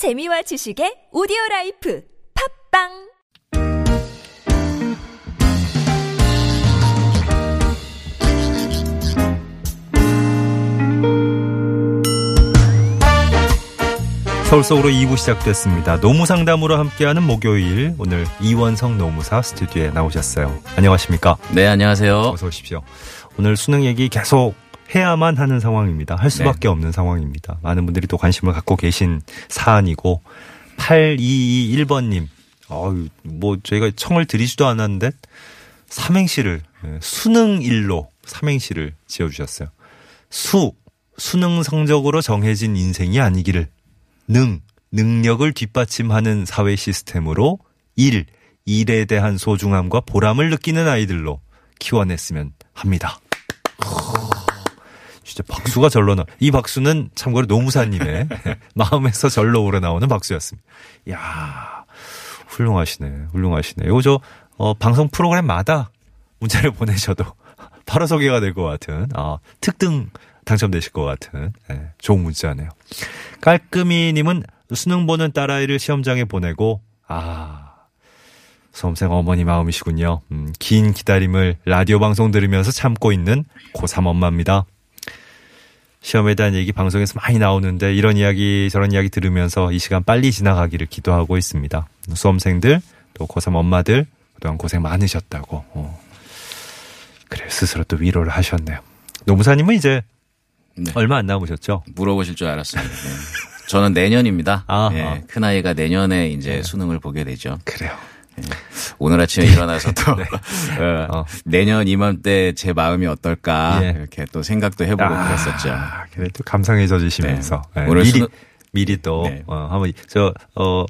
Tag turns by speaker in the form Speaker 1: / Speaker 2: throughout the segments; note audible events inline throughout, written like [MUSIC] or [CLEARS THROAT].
Speaker 1: 재미와 지식의 오디오 라이프 팟빵
Speaker 2: 서울 속으로 2부 시작됐습니다. 노무 상담으로 함께하는 목요일 오늘 이원석 노무사 스튜디오에 나오셨어요. 안녕하십니까?
Speaker 3: 네, 안녕하세요.
Speaker 2: 어서 오십시오. 오늘 수능 얘기 계속 해야만 하는 상황입니다. 할 수밖에 없는 상황입니다. 많은 분들이 또 관심을 갖고 계신 사안이고 8221번님 어유 뭐 저희가 청을 드리지도 않았는데 삼행시를 예, 수능 일로 삼행시를 지어 주셨어요. 수 수능 성적으로 정해진 인생이 아니기를 능 능력을 뒷받침하는 사회 시스템으로 일 일에 대한 소중함과 보람을 느끼는 아이들로 키워냈으면 합니다. 진짜 박수가 절로 나. 이 박수는 참고로 노무사님의 [LAUGHS] 마음에서 절로 우러나오는 박수였습니다. 야 훌륭하시네, 훌륭하시네. 요거 저 어, 방송 프로그램마다 문자를 보내셔도 [LAUGHS] 바로 소개가 될 것 같은 아, 특등 당첨되실 것 같은 예, 좋은 문자네요. 깔끔이님은 수능 보는 딸아이를 시험장에 보내고 아 수험생 어머니 마음이시군요. 음, 긴 기다림을 라디오 방송 들으면서 참고 있는 고3 엄마입니다. 시험에 대한 얘기 방송에서 많이 나오는데 이런 이야기 저런 이야기 들으면서 이 시간 빨리 지나가기를 기도하고 있습니다. 수험생들 또 고3 엄마들 그동안 고생 많으셨다고 어. 그래 스스로 또 위로를 하셨네요. 노무사님은 이제
Speaker 3: 네.
Speaker 2: 얼마 안 남으셨죠?
Speaker 3: 물어보실 줄 알았습니다. 네. 저는 내년입니다.
Speaker 2: 아하.
Speaker 3: 예, 큰아이가 내년에 이제 수능을 보게 되죠.
Speaker 2: 그래요.
Speaker 3: 오늘 아침에 일어나서 또 [LAUGHS]
Speaker 2: 네.
Speaker 3: 어,
Speaker 2: 어.
Speaker 3: 내년 이맘때 제 마음이 어떨까
Speaker 2: 예.
Speaker 3: 이렇게 또 생각도 해보고 그랬었죠.
Speaker 2: 아, 그래 또 감상해져지시면서
Speaker 3: 네.
Speaker 2: 네.
Speaker 3: 오늘
Speaker 2: 미리
Speaker 3: 수능-
Speaker 2: 미리 또
Speaker 3: 네.
Speaker 2: 어, 한번 저어 어,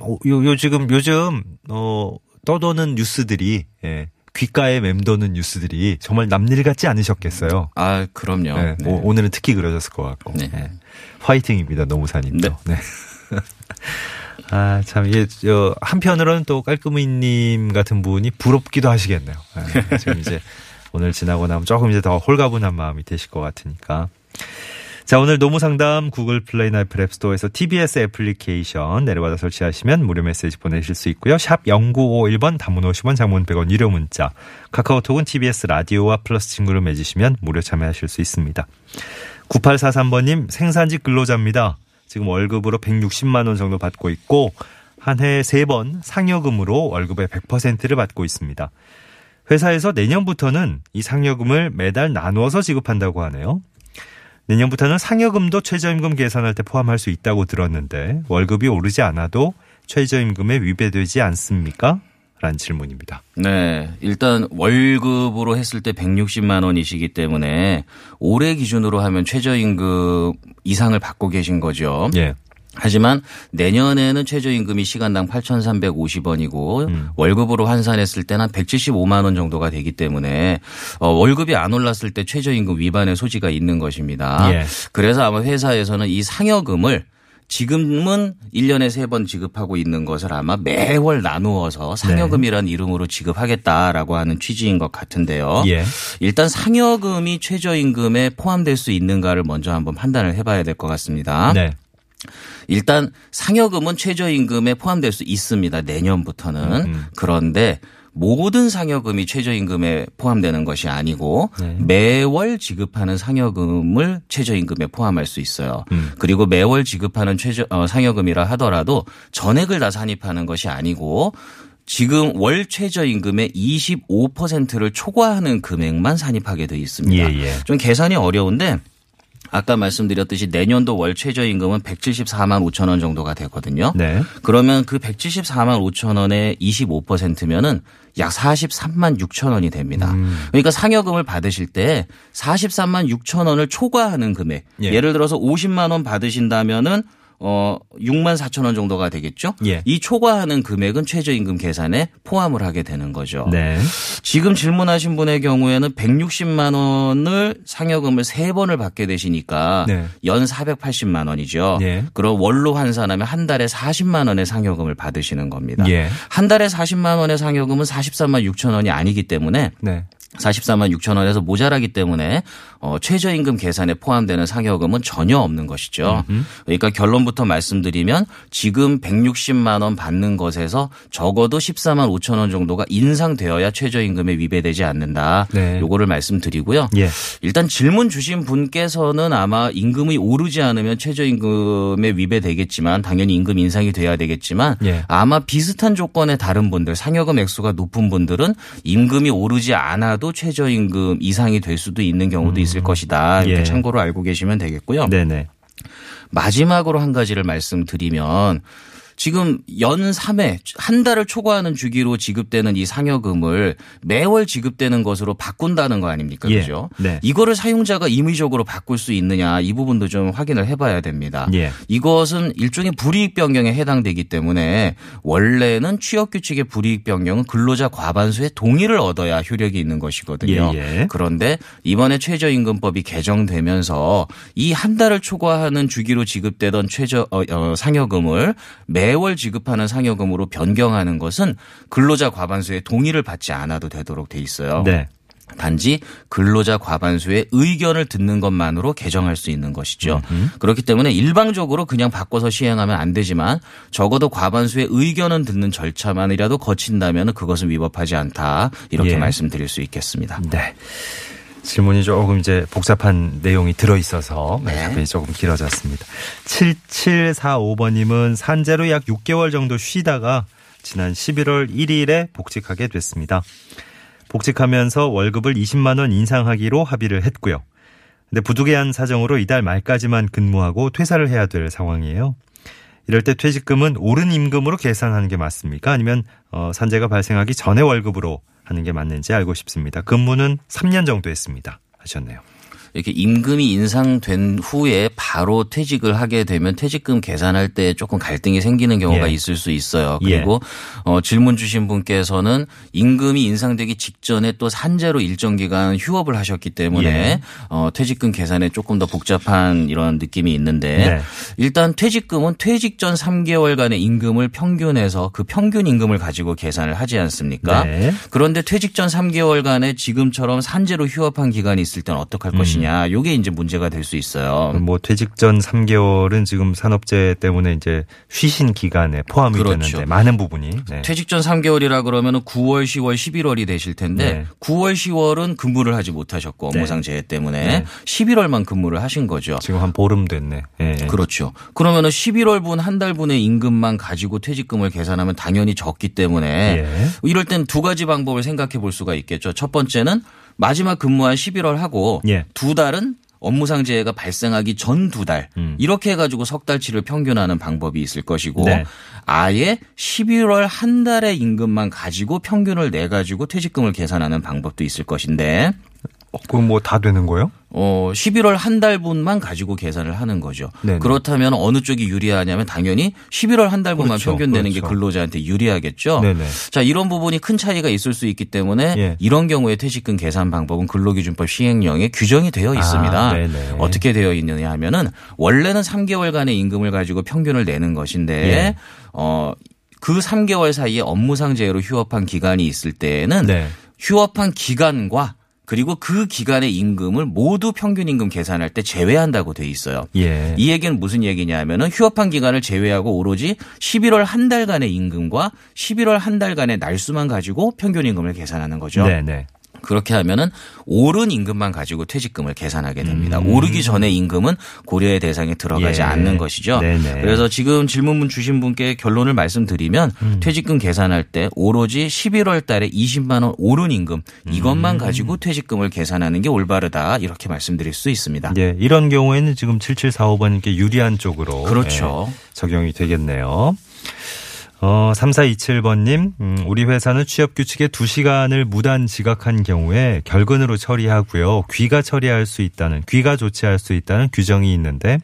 Speaker 2: 어, 요, 요 지금 요즘 어 떠도는 뉴스들이 예, 귓가에 맴도는 뉴스들이 정말 남일 같지 않으셨겠어요.
Speaker 3: 아 그럼요.
Speaker 2: 네,
Speaker 3: 네.
Speaker 2: 오, 오늘은 특히 그러셨을 것 같고.
Speaker 3: 네.
Speaker 2: 네. 화이팅입니다, 노무사님도.
Speaker 3: 네. [LAUGHS]
Speaker 2: 네. 아, 참, 이게, 저, 한편으로는 또 깔끔이님 같은 분이 부럽기도 하시겠네요. 네, [LAUGHS] 지금 이제 오늘 지나고 나면 조금 이제 더 홀가분한 마음이 되실 것 같으니까. 자, 오늘 노무 상담 구글 플레이나 애플 앱스토어에서 TBS 애플리케이션 내려받아 설치하시면 무료 메시지 보내실 수 있고요. 샵 0951번 단문 50원 장문 100원 유료 문자. 카카오톡은 TBS 라디오와 플러스 친구를 맺으시면 무료 참여하실 수 있습니다. 9843번님 생산직 근로자입니다. 지금 월급으로 160만 원 정도 받고 있고 한 해에 3번 상여금으로 월급의 100%를 받고 있습니다. 회사에서 내년부터는 이 상여금을 매달 나누어서 지급한다고 하네요. 내년부터는 상여금도 최저임금 계산할 때 포함할 수 있다고 들었는데 월급이 오르지 않아도 최저임금에 위배되지 않습니까? 라는 질문입니다.
Speaker 3: 네, 일단 월급으로 했을 때 160만 원이시기 때문에 올해 기준으로 하면 최저임금 이상을 받고 계신 거죠.
Speaker 2: 예.
Speaker 3: 하지만 내년에는 최저임금이 시간당 8,350원이고
Speaker 2: 음.
Speaker 3: 월급으로 환산했을 때는 한 175만 원 정도가 되기 때문에 어, 월급이 안 올랐을 때 최저임금 위반의 소지가 있는 것입니다.
Speaker 2: 예.
Speaker 3: 그래서 아마 회사에서는 이 상여금을 지금은 1년에 3번 지급하고 있는 것을 아마 매월 나누어서 상여금이라는 이름으로 지급하겠다라고 하는 취지인 것 같은데요.
Speaker 2: 예.
Speaker 3: 일단 상여금이 최저임금에 포함될 수 있는가를 먼저 한번 판단을 해봐야 될 것 같습니다.
Speaker 2: 네.
Speaker 3: 일단 상여금은 최저임금에 포함될 수 있습니다. 내년부터는.
Speaker 2: 음.
Speaker 3: 그런데 모든 상여금이 최저임금에 포함되는 것이 아니고
Speaker 2: 네.
Speaker 3: 매월 지급하는 상여금을 최저임금에 포함할 수 있어요.
Speaker 2: 음.
Speaker 3: 그리고 매월 지급하는 최저 어, 상여금이라 하더라도 전액을 다 산입하는 것이 아니고 지금 월 최저임금의 25%를 초과하는 금액만 산입하게 돼 있습니다.
Speaker 2: 예, 예.
Speaker 3: 좀 계산이 어려운데 아까 말씀드렸듯이 내년도 월 최저임금은 174만 5천 원 정도가 되거든요.
Speaker 2: 네.
Speaker 3: 그러면 그 174만 5천 원의 25%면은 약 43만 6천 원이 됩니다.
Speaker 2: 음.
Speaker 3: 그러니까 상여금을 받으실 때 43만 6천 원을 초과하는 금액.
Speaker 2: 예.
Speaker 3: 예. 를 들어서 50만 원 받으신다면은 어 6만 4천 원 정도가 되겠죠.
Speaker 2: 예.
Speaker 3: 이 초과하는 금액은 최저임금 계산에 포함을 하게 되는 거죠.
Speaker 2: 네.
Speaker 3: 지금 질문하신 분의 경우에는 160만 원을 상여금을 세 번을 받게 되시니까
Speaker 2: 네.
Speaker 3: 연 480만 원이죠.
Speaker 2: 네.
Speaker 3: 그럼 월로 환산하면 한 달에 40만 원의 상여금을 받으시는 겁니다.
Speaker 2: 예.
Speaker 3: 한 달에 40만 원의 상여금은 43만 6천 원이 아니기 때문에
Speaker 2: 네.
Speaker 3: 44만 6천 원에서 모자라기 때문에 어, 최저임금 계산에 포함되는 상여금은 전혀 없는 것이죠. 그러니까 결론부터 말씀드리면 지금 160만 원 받는 것에서 적어도 14만 5천 원 정도가 인상되어야 최저임금에 위배되지 않는다.
Speaker 2: 네.
Speaker 3: 요거를 말씀드리고요.
Speaker 2: 예.
Speaker 3: 일단 질문 주신 분께서는 아마 임금이 오르지 않으면 최저임금에 위배되겠지만 당연히 임금 인상이 돼야 되겠지만
Speaker 2: 예.
Speaker 3: 아마 비슷한 조건의 다른 분들 상여금 액수가 높은 분들은 임금이 오르지 않아도 최저임금 이상이 될 수도 있는 경우도 있을 것이다. 이렇게
Speaker 2: 예.
Speaker 3: 참고로 알고 계시면 되겠고요.
Speaker 2: 네네.
Speaker 3: 마지막으로 한 가지를 말씀드리면 지금 연 3회 한 달을 초과하는 주기로 지급되는 이 상여금을 매월 지급되는 것으로 바꾼다는 거 아닙니까?
Speaker 2: 예.
Speaker 3: 그죠?
Speaker 2: 네.
Speaker 3: 이거를 사용자가 임의적으로 바꿀 수 있느냐 이 부분도 좀 확인을 해 봐야 됩니다.
Speaker 2: 예.
Speaker 3: 이것은 일종의 불이익 변경에 해당되기 때문에 원래는 취업 규칙의 불이익 변경은 근로자 과반수의 동의를 얻어야 효력이 있는 것이거든요.
Speaker 2: 예, 예.
Speaker 3: 그런데 이번에 최저임금법이 개정되면서 이 한 달을 초과하는 주기로 지급되던 최저 어, 어, 상여금을 매월 지급하는 상여금으로 변경하는 것은 근로자 과반수의 동의를 받지 않아도 되도록 돼 있어요.
Speaker 2: 네.
Speaker 3: 단지 근로자 과반수의 의견을 듣는 것만으로 개정할 수 있는 것이죠. 그렇기 때문에 일방적으로 그냥 바꿔서 시행하면 안 되지만 적어도 과반수의 의견은 듣는 절차만이라도 거친다면 그것은 위법하지 않다. 이렇게
Speaker 2: 예.
Speaker 3: 말씀드릴 수 있겠습니다.
Speaker 2: 네. 질문이 조금 이제 복잡한 내용이 들어 있어서
Speaker 3: 네.
Speaker 2: 답변이 조금 길어졌습니다. 7745번님은 산재로 약 6개월 정도 쉬다가 지난 11월 1일에 복직하게 됐습니다. 복직하면서 월급을 20만 원 인상하기로 합의를 했고요. 근데 부득이한 사정으로 이달 말까지만 근무하고 퇴사를 해야 될 상황이에요. 이럴 때 퇴직금은 오른 임금으로 계산하는 게 맞습니까? 아니면 어, 산재가 발생하기 전에 월급으로 하는 게 맞는지 알고 싶습니다. 근무는 3년 정도 했습니다. 하셨네요.
Speaker 3: 이렇게 임금이 인상된 후에 바로 퇴직을 하게 되면 퇴직금 계산할 때 조금 갈등이 생기는 경우가
Speaker 2: 예.
Speaker 3: 있을 수 있어요.
Speaker 2: 예.
Speaker 3: 그리고 어, 질문 주신 분께서는 임금이 인상되기 직전에 또 산재로 일정 기간 휴업을 하셨기 때문에
Speaker 2: 예.
Speaker 3: 어, 퇴직금 계산에 조금 더 복잡한 이런 느낌이 있는데
Speaker 2: 네.
Speaker 3: 일단 퇴직금은 퇴직 전 3개월간의 임금을 평균해서 그 평균 임금을 가지고 계산을 하지 않습니까?
Speaker 2: 네.
Speaker 3: 그런데 퇴직 전 3개월간에 지금처럼 산재로 휴업한 기간이 있을 때는 어떡할 것이냐. 요게 이제 문제가 될 수 있어요.
Speaker 2: 뭐 퇴직 전 3개월은 지금 산업재 때문에 이제 쉬신 기간에 포함이
Speaker 3: 그렇죠.
Speaker 2: 되는데 많은 부분이 네.
Speaker 3: 퇴직 전 3개월이라 그러면은 9월, 10월, 11월이 되실 텐데
Speaker 2: 네.
Speaker 3: 9월, 10월은 근무를 하지 못하셨고 업무상 재해 때문에
Speaker 2: 네.
Speaker 3: 11월만 근무를 하신 거죠.
Speaker 2: 지금 한 보름 됐네. 예.
Speaker 3: 그렇죠. 그러면은 11월분 한 달분의 임금만 가지고 퇴직금을 계산하면 당연히 적기 때문에
Speaker 2: 예.
Speaker 3: 이럴 땐 두 가지 방법을 생각해 볼 수가 있겠죠. 첫 번째는 마지막 근무한 11월 하고
Speaker 2: 예.
Speaker 3: 두 달은 업무상 재해가 발생하기 전 두 달
Speaker 2: 음.
Speaker 3: 이렇게 해가지고 석 달치를 평균하는 방법이 있을 것이고
Speaker 2: 네.
Speaker 3: 아예 11월 한 달의 임금만 가지고 평균을 내 가지고 퇴직금을 계산하는 방법도 있을 것인데
Speaker 2: 어, 그럼 뭐 다 되는 거예요?
Speaker 3: 어 11월 한 달분만 가지고 계산을 하는 거죠.
Speaker 2: 네네.
Speaker 3: 그렇다면 어느 쪽이 유리하냐면 당연히 11월 한 달분만
Speaker 2: 그렇죠.
Speaker 3: 평균 내는 게
Speaker 2: 그렇죠.
Speaker 3: 근로자한테 유리하겠죠.
Speaker 2: 네네.
Speaker 3: 자 이런 부분이 큰 차이가 있을 수 있기 때문에
Speaker 2: 예.
Speaker 3: 이런 경우에 퇴직금 계산 방법은 근로기준법 시행령에 규정이 되어 있습니다.
Speaker 2: 아.
Speaker 3: 어떻게 되어 있느냐 하면은 원래는 3개월간의 임금을 가지고 평균을 내는 것인데
Speaker 2: 예.
Speaker 3: 어. 그 3개월 사이에 업무상 재해로 휴업한 기간이 있을 때에는
Speaker 2: 네.
Speaker 3: 휴업한 기간과 그리고 그 기간의 임금을 모두 평균 임금 계산할 때 제외한다고 돼 있어요.
Speaker 2: 예.
Speaker 3: 이 얘기는 무슨 얘기냐 하면은 휴업한 기간을 제외하고 오로지 11월 한 달간의 임금과 11월 한 달간의 날수만 가지고 평균 임금을 계산하는 거죠.
Speaker 2: 네네.
Speaker 3: 그렇게 하면은 오른 임금만 가지고 퇴직금을 계산하게 됩니다.
Speaker 2: 음.
Speaker 3: 오르기 전에 임금은 고려의 대상에 들어가지
Speaker 2: 예.
Speaker 3: 않는 것이죠.
Speaker 2: 네네.
Speaker 3: 그래서 지금 질문문 주신 분께 결론을 말씀드리면
Speaker 2: 음.
Speaker 3: 퇴직금 계산할 때 오로지 11월 달에 20만 원 오른 임금
Speaker 2: 음.
Speaker 3: 이것만 가지고 퇴직금을 계산하는 게 올바르다 이렇게 말씀드릴 수 있습니다.
Speaker 2: 예, 이런 경우에는 지금 7745번님께 유리한 쪽으로
Speaker 3: 그렇죠.
Speaker 2: 예, 적용이 되겠네요. 어, 3427번님, 음, 우리 회사는 취업 규칙에 2시간을 무단 지각한 경우에 결근으로 처리하고요. 귀가 처리할 수 있다는, 귀가 조치할 수 있다는 규정이 있는데,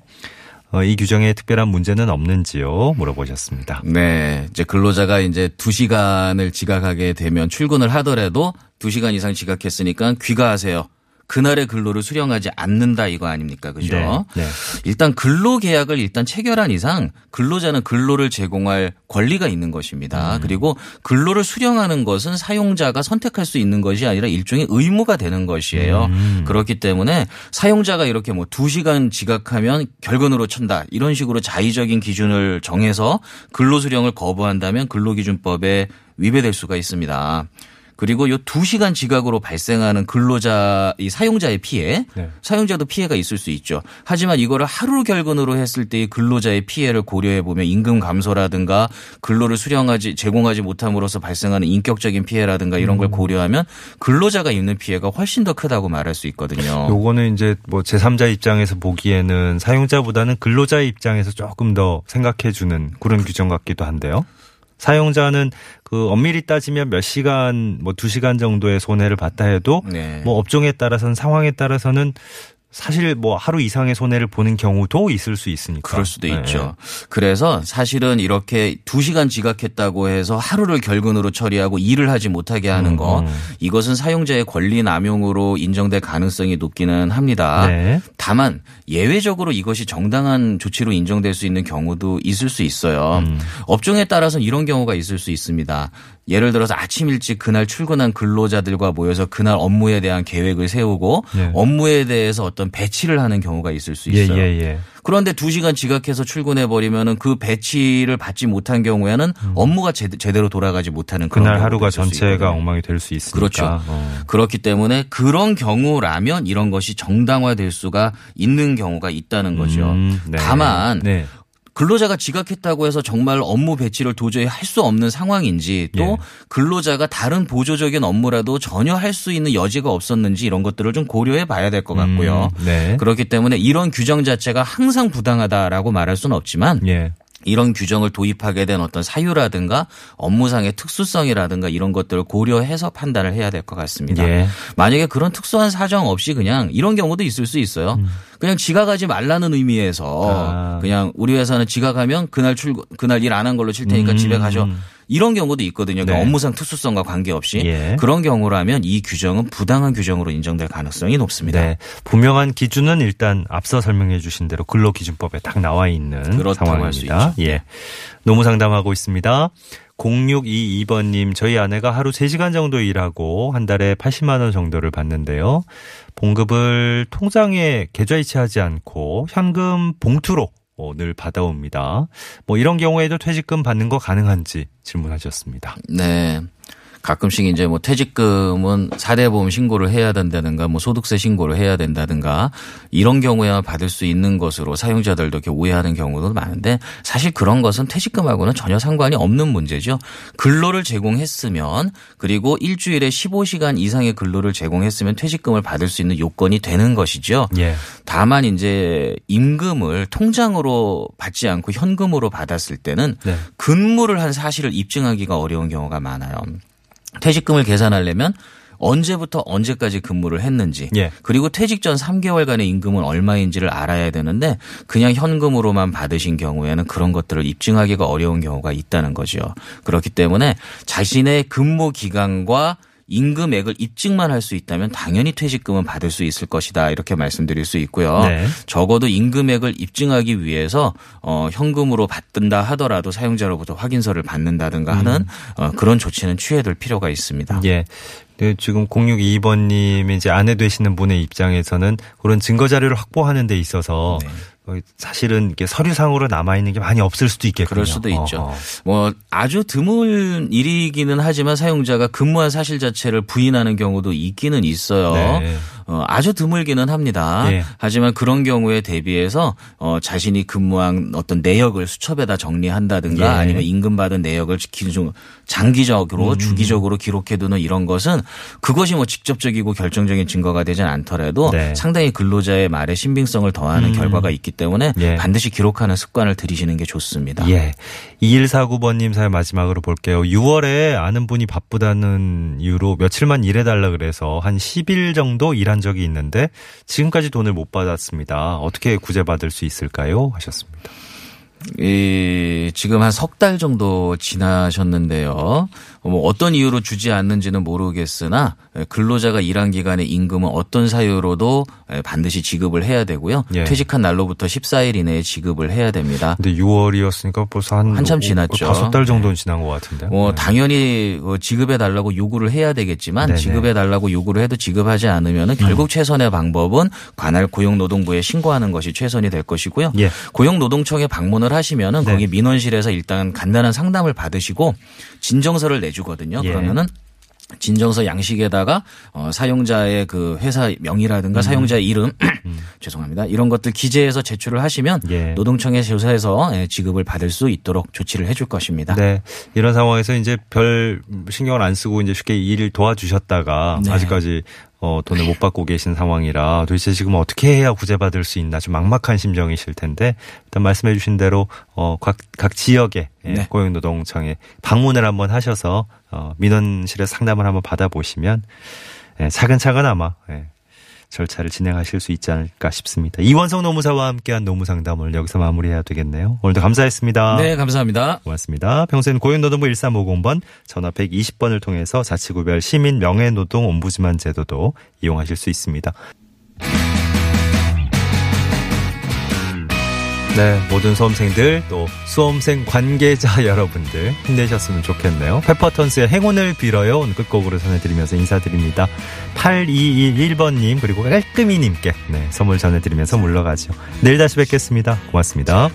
Speaker 2: 어, 이 규정에 특별한 문제는 없는지요? 물어보셨습니다.
Speaker 3: 네. 이제 근로자가 이제 2시간을 지각하게 되면 출근을 하더라도 2시간 이상 지각했으니까 귀가하세요. 그날의 근로를 수령하지 않는다 이거 아닙니까? 그죠?
Speaker 2: 네. 네.
Speaker 3: 일단 근로 계약을 일단 체결한 이상 근로자는 근로를 제공할 권리가 있는 것입니다.
Speaker 2: 음.
Speaker 3: 그리고 근로를 수령하는 것은 사용자가 선택할 수 있는 것이 아니라 일종의 의무가 되는 것이에요.
Speaker 2: 음.
Speaker 3: 그렇기 때문에 사용자가 이렇게 뭐 2시간 지각하면 결근으로 천다. 이런 식으로 자의적인 기준을 정해서 근로 수령을 거부한다면 근로기준법에 위배될 수가 있습니다. 그리고 요 2시간 지각으로 발생하는 근로자 이 사용자의 피해,
Speaker 2: 네.
Speaker 3: 사용자도 피해가 있을 수 있죠. 하지만 이거를 하루 결근으로 했을 때의 근로자의 피해를 고려해 보면 임금 감소라든가 근로를 수령하지 제공하지 못함으로써 발생하는 인격적인 피해라든가 이런
Speaker 2: 음.
Speaker 3: 걸 고려하면 근로자가 입는 피해가 훨씬 더 크다고 말할 수 있거든요.
Speaker 2: 요거는 이제 뭐 제3자 입장에서 보기에는 사용자보다는 근로자의 입장에서 조금 더 생각해 주는 그런 규정 같기도 한데요. 사용자는 그 엄밀히 따지면 몇 시간 뭐 두 시간 정도의 손해를 봤다 해도
Speaker 3: 네.
Speaker 2: 뭐 업종에 따라서는 상황에 따라서는 사실 뭐 하루 이상의 손해를 보는 경우도 있을 수 있으니까.
Speaker 3: 그럴 수도
Speaker 2: 네.
Speaker 3: 있죠. 그래서 사실은 이렇게 두 시간 지각했다고 해서 하루를 결근으로 처리하고 일을 하지 못하게 하는 거
Speaker 2: 음.
Speaker 3: 이것은 사용자의 권리 남용으로 인정될 가능성이 높기는 합니다.
Speaker 2: 네.
Speaker 3: 다만 예외적으로 이것이 정당한 조치로 인정될 수 있는 경우도 있을 수 있어요.
Speaker 2: 음.
Speaker 3: 업종에 따라서는 이런 경우가 있을 수 있습니다. 예를 들어서 아침 일찍 그날 출근한 근로자들과 모여서 그날 업무에 대한 계획을 세우고
Speaker 2: 네.
Speaker 3: 업무에 대해서 어떤 배치를 하는 경우가 있을 수
Speaker 2: 예,
Speaker 3: 있어요.
Speaker 2: 예, 예.
Speaker 3: 그런데 두 시간 지각해서 출근해 버리면은 그 배치를 받지 못한 경우에는 업무가 제, 제대로 돌아가지 못하는 그런
Speaker 2: 음. 그날 하루가 전체가. 엉망이 될 수 있으니까.
Speaker 3: 그렇죠.
Speaker 2: 어.
Speaker 3: 그렇기 때문에 그런 경우라면 이런 것이 정당화될 수가 있는 경우가 있다는 거죠.
Speaker 2: 음, 네.
Speaker 3: 다만
Speaker 2: 네.
Speaker 3: 근로자가 지각했다고 해서 정말 업무 배치를 도저히 할 수 없는 상황인지 또
Speaker 2: 예.
Speaker 3: 근로자가 다른 보조적인 업무라도 전혀 할 수 있는 여지가 없었는지 이런 것들을 좀 고려해 봐야 될 것 같고요.
Speaker 2: 음, 네.
Speaker 3: 그렇기 때문에 이런 규정 자체가 항상 부당하다라고 말할 수는 없지만
Speaker 2: 예.
Speaker 3: 이런 규정을 도입하게 된 어떤 사유라든가 업무상의 특수성이라든가 이런 것들을 고려해서 판단을 해야 될 것 같습니다.
Speaker 2: 예.
Speaker 3: 만약에 그런 특수한 사정 없이 그냥 이런 경우도 있을 수 있어요. 그냥 지각하지 말라는 의미에서
Speaker 2: 음. 아.
Speaker 3: 그냥 우리 회사는 지각하면 그날 출근 그날 일 안 한 걸로 칠 테니까
Speaker 2: 음.
Speaker 3: 집에 가셔. 이런 경우도 있거든요. 그러니까
Speaker 2: 네.
Speaker 3: 업무상 특수성과 관계없이
Speaker 2: 예.
Speaker 3: 그런 경우라면 이 규정은 부당한 규정으로 인정될 가능성이 높습니다.
Speaker 2: 네. 분명한 기준은 일단 앞서 설명해 주신 대로 근로기준법에 딱 나와 있는 상황입니다. 예. 노무 상담하고 있습니다. 0622번님, 저희 아내가 하루 3시간 정도 일하고 한 달에 80만 원 정도를 받는데요. 봉급을 통장에 계좌이체하지 않고 현금 봉투로 어, 늘 받아옵니다. 뭐 이런 경우에도 퇴직금 받는 거 가능한지 질문하셨습니다.
Speaker 3: 네. 가끔씩 이제 뭐 퇴직금은 사대 보험 신고를 해야 된다든가 뭐 소득세 신고를 해야 된다든가 이런 경우에만 받을 수 있는 것으로 사용자들도 이렇게 오해하는 경우도 많은데 사실 그런 것은 퇴직금하고는 전혀 상관이 없는 문제죠. 근로를 제공했으면 그리고 일주일에 15시간 이상의 근로를 제공했으면 퇴직금을 받을 수 있는 요건이 되는 것이죠.
Speaker 2: 예.
Speaker 3: 다만 이제 임금을 통장으로 받지 않고 현금으로 받았을 때는
Speaker 2: 네.
Speaker 3: 근무를 한 사실을 입증하기가 어려운 경우가 많아요. 퇴직금을 계산하려면 언제부터 언제까지 근무를 했는지
Speaker 2: 예.
Speaker 3: 그리고 퇴직 전 3개월간의 임금은 얼마인지를 알아야 되는데 그냥 현금으로만 받으신 경우에는 그런 것들을 입증하기가 어려운 경우가 있다는 거죠. 그렇기 때문에 자신의 근무 기간과 임금액을 입증만 할 수 있다면 당연히 퇴직금은 받을 수 있을 것이다 이렇게 말씀드릴 수 있고요.
Speaker 2: 네.
Speaker 3: 적어도 임금액을 입증하기 위해서 어 현금으로 받든다 하더라도 사용자로부터 확인서를 받는다든가 하는 어 그런 조치는 취해둘 필요가 있습니다.
Speaker 2: 예. 네, 지금 0622번님이 이제 아내 되시는 분의 입장에서는 그런 증거 자료를 확보하는 데 있어서
Speaker 3: 네.
Speaker 2: 어, 사실은 이게 서류상으로 남아 있는 게 많이 없을 수도 있겠군요.
Speaker 3: 그럴 수도 있죠.
Speaker 2: 어허.
Speaker 3: 뭐 아주 드문 일이기는 하지만 사용자가 근무한 사실 자체를 부인하는 경우도 있기는 있어요.
Speaker 2: 네.
Speaker 3: 어, 아주 드물기는 합니다.
Speaker 2: 예.
Speaker 3: 하지만 그런 경우에 대비해서 어, 자신이 근무한 어떤 내역을 수첩에다 정리한다든가
Speaker 2: 예.
Speaker 3: 아니면 임금 받은 내역을 기준 장기적으로
Speaker 2: 음.
Speaker 3: 주기적으로 기록해두는 이런 것은 그것이 뭐 직접적이고 결정적인 증거가 되진 않더라도
Speaker 2: 네.
Speaker 3: 상당히 근로자의 말에 신빙성을 더하는 결과가 있기 때문에
Speaker 2: 예.
Speaker 3: 반드시 기록하는 습관을 들이시는 게 좋습니다.
Speaker 2: 예. 2149번님 사연 마지막으로 볼게요. 6월에 아는 분이 바쁘다는 이유로 며칠만 일해달라 그래서 한 10일 정도 일한 적이 있는데 지금까지 돈을 못 받았습니다. 어떻게 구제받을 수 있을까요? 하셨습니다.
Speaker 3: 이 지금 한 석 달 정도 지나셨는데요. 뭐 어떤 이유로 주지 않는지는 모르겠으나 예, 근로자가 일한 기간의 임금은 어떤 사유로도 예, 반드시 지급을 해야 되고요.
Speaker 2: 예.
Speaker 3: 퇴직한 날로부터 14일 이내에 지급을 해야 됩니다.
Speaker 2: 근데 6월이었으니까 벌써 한
Speaker 3: 한참
Speaker 2: 오-
Speaker 3: 지났죠.
Speaker 2: 다섯 달 정도는 지난 것 같은데.
Speaker 3: 뭐
Speaker 2: 네.
Speaker 3: 당연히 어, 지급해 달라고 요구를 해야 되겠지만
Speaker 2: 네네.
Speaker 3: 지급해 달라고 요구를 해도 지급하지 않으면은 결국 최선의 방법은 관할 고용노동부에 신고하는 것이 최선이 될 것이고요.
Speaker 2: 예.
Speaker 3: 고용노동청에 방문을 하시면은
Speaker 2: 네.
Speaker 3: 거기 민원 실에서 일단 간단한 상담을 받으시고 진정서를 내주거든요.
Speaker 2: 예.
Speaker 3: 그러면은 진정서 양식에다가 어, 사용자의 그 회사 명의라든가 사용자의 이름 [CLEARS THROAT] [CLEARS THROAT] 죄송합니다 이런 것들 기재해서 제출을 하시면
Speaker 2: 음. 예.
Speaker 3: 노동청에 조사해서 예, 지급을 받을 수 있도록 조치를 해줄 것입니다.
Speaker 2: 네. 이런 상황에서 이제 별 신경을 안 쓰고 이제 쉽게 일을 도와주셨다가
Speaker 3: 네.
Speaker 2: 아직까지 어, 돈을 못 받고 계신 상황이라 도대체 지금 어떻게 해야 구제받을 수 있나 좀 막막한 심정이실 텐데 일단 말씀해 주신 대로 어, 각, 각 지역에 예,
Speaker 3: 네.
Speaker 2: 고용노동청에 방문을 한번 하셔서 어, 민원실에 상담을 한번 받아보시면 예, 차근차근 아마 예, 절차를 진행하실 수 있지 않을까 싶습니다. 이원성 노무사와 함께한 노무상담 오늘 여기서 마무리해야 되겠네요. 오늘도 감사했습니다.
Speaker 3: 네, 감사합니다.
Speaker 2: 고맙습니다. 평소에는 고용노동부 1350번 전화 120번을 통해서 자치구별 시민 명예노동 옴부즈만 제도도 이용하실 수 있습니다. 네, 모든 수험생들 또 수험생 관계자 [LAUGHS] 여러분들 힘내셨으면 좋겠네요. 페퍼턴스의 행운을 빌어요. 오늘 끝곡으로 전해드리면서 인사드립니다. 8221번님 그리고 깔끔이님께 네, 선물 전해드리면서 물러가죠. 내일 다시 뵙겠습니다. 고맙습니다.